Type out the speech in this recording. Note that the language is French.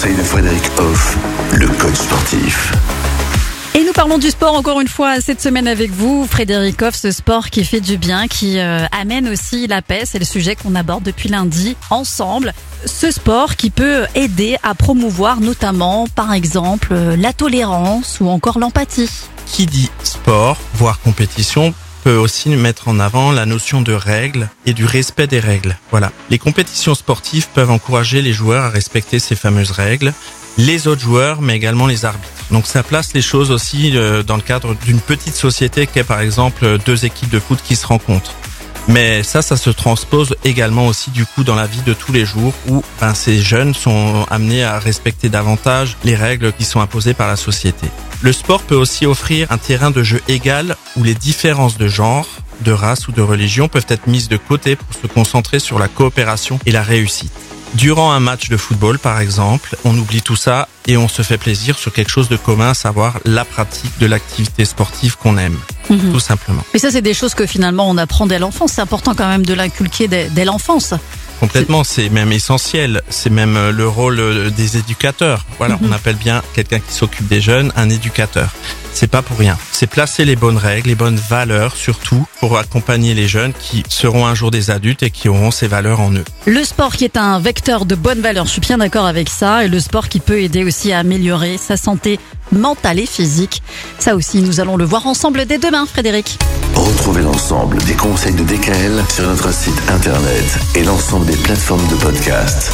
conseils de Frédéric Hoff, le coach sportif. Et nous parlons du sport encore une fois cette semaine avec vous, Frédéric Hoff, ce sport qui fait du bien, qui euh, amène aussi la paix. C'est le sujet qu'on aborde depuis lundi ensemble. Ce sport qui peut aider à promouvoir notamment, par exemple, euh, la tolérance ou encore l'empathie. Qui dit sport, voire compétition, peut aussi mettre en avant la notion de règles et du respect des règles. Voilà. Les compétitions sportives peuvent encourager les joueurs à respecter ces fameuses règles, les autres joueurs, mais également les arbitres. Donc ça place les choses aussi euh, dans le cadre d'une petite société qui est par exemple deux équipes de foot qui se rencontrent. Mais ça, ça se transpose également aussi du coup dans la vie de tous les jours où ben, ces jeunes sont amenés à respecter davantage les règles qui sont imposées par la société. Le sport peut aussi offrir un terrain de jeu égal où les différences de genre, de race ou de religion peuvent être mises de côté pour se concentrer sur la coopération et la réussite. Durant un match de football, par exemple, on oublie tout ça et on se fait plaisir sur quelque chose de commun, à savoir la pratique de l'activité sportive qu'on aime, Mhm. tout simplement. Mais ça, c'est des choses que finalement on apprend dès l'enfance. C'est important quand même de l'inculquer dès, dès l'enfance. Complètement, c'est même essentiel. C'est même euh, le rôle euh, des éducateurs. Voilà, Mhm. on appelle bien quelqu'un qui s'occupe des jeunes un éducateur. C'est pas pour rien. C'est placer les bonnes règles, les bonnes valeurs surtout pour accompagner les jeunes qui seront un jour des adultes et qui auront ces valeurs en eux. Le sport qui est un vecteur de bonne valeur, je suis bien d'accord avec ça, et le sport qui peut aider aussi à améliorer sa santé mentale et physique. Ça aussi, nous allons le voir ensemble dès demain, Frédéric. Retrouvez l'ensemble des conseils de DKL sur notre site internet et l'ensemble des plateformes de podcast.